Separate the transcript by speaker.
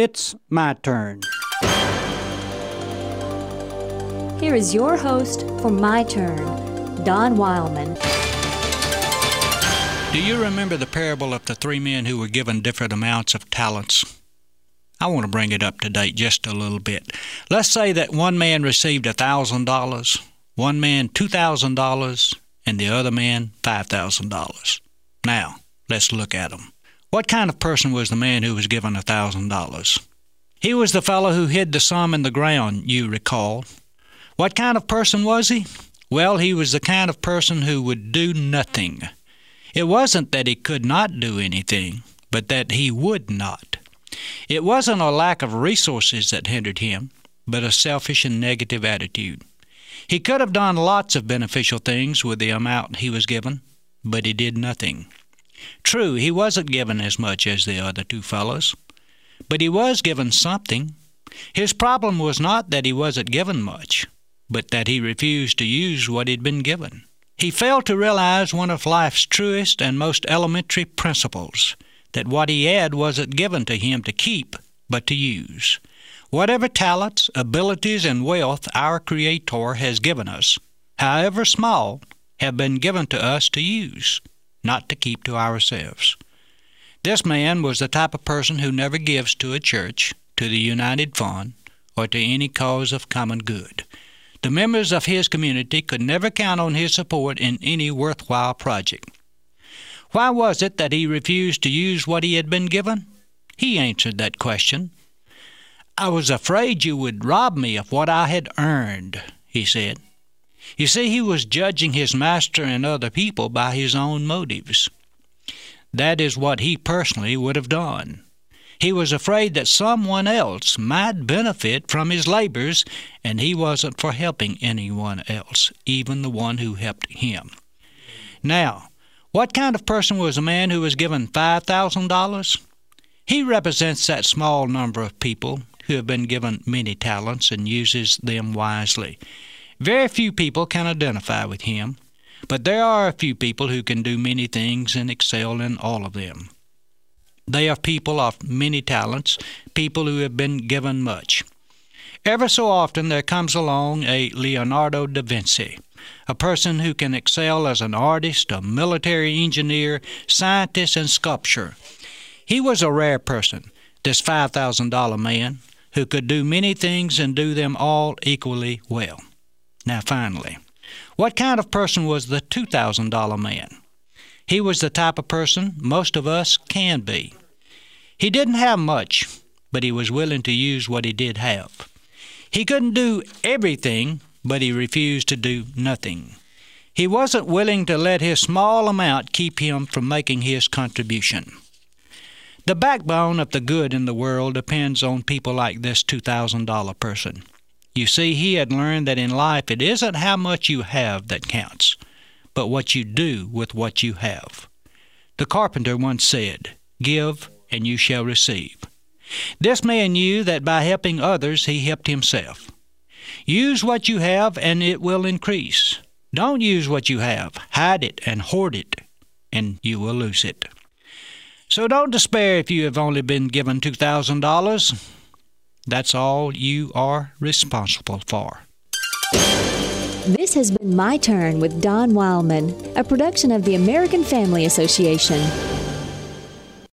Speaker 1: It's my turn.
Speaker 2: Here is your host for My Turn, Don Wildman.
Speaker 3: Do you remember the parable of the three men who were given different amounts of talents? I want to bring it up to date just a little bit. Let's say that one man received $1,000, one man $2,000, and the other man $5,000. Now, let's look at them. What kind of person was the man who was given a $1,000? He was the fellow who hid the sum in the ground, you recall. What kind of person was he? Well, he was the kind of person who would do nothing. It wasn't that he could not do anything, but that he would not. It wasn't a lack of resources that hindered him, but a selfish and negative attitude. He could have done lots of beneficial things with the amount he was given, but he did nothing. True, he wasn't given as much as the other two fellows, but he was given something. His problem was not that he wasn't given much, but that he refused to use what he'd been given. He failed to realize one of life's truest and most elementary principles that what he had wasn't given to him to keep, but to use. Whatever talents, abilities, and wealth our Creator has given us, however small, have been given to us to use, not to keep to ourselves. This man was the type of person who never gives to a church, to the United Fund, or to any cause of common good. The members of his community could never count on his support in any worthwhile project. Why was it that he refused to use what he had been given? He answered that question. I was afraid you would rob me of what I had earned, he said. You see, he was judging his master and other people by his own motives. That is what he personally would have done. He was afraid that someone else might benefit from his labors, and he wasn't for helping anyone else, even the one who helped him. Now, what kind of person was a man who was given $5,000? He represents that small number of people who have been given many talents and uses them wisely. Very few people can identify with him, but there are a few people who can do many things and excel in all of them. They are people of many talents, people who have been given much. Ever so often there comes along a Leonardo da Vinci, a person who can excel as an artist, a military engineer, scientist, and sculptor. He was a rare person, this $5,000 man, who could do many things and do them all equally well. Now, finally, what kind of person was the $2,000 man? He was the type of person most of us can be. He didn't have much, but he was willing to use what he did have. He couldn't do everything, but he refused to do nothing. He wasn't willing to let his small amount keep him from making his contribution. The backbone of the good in the world depends on people like this $2,000 person. You see, he had learned that in life it isn't how much you have that counts, but what you do with what you have. The carpenter once said, Give, and you shall receive. This man knew that by helping others he helped himself. Use what you have, and it will increase. Don't use what you have, hide it and hoard it, and you will lose it. So don't despair if you have only been given $2,000. That's all you are responsible for.
Speaker 2: This has been My Turn with Don Wildman, a production of the American Family Association.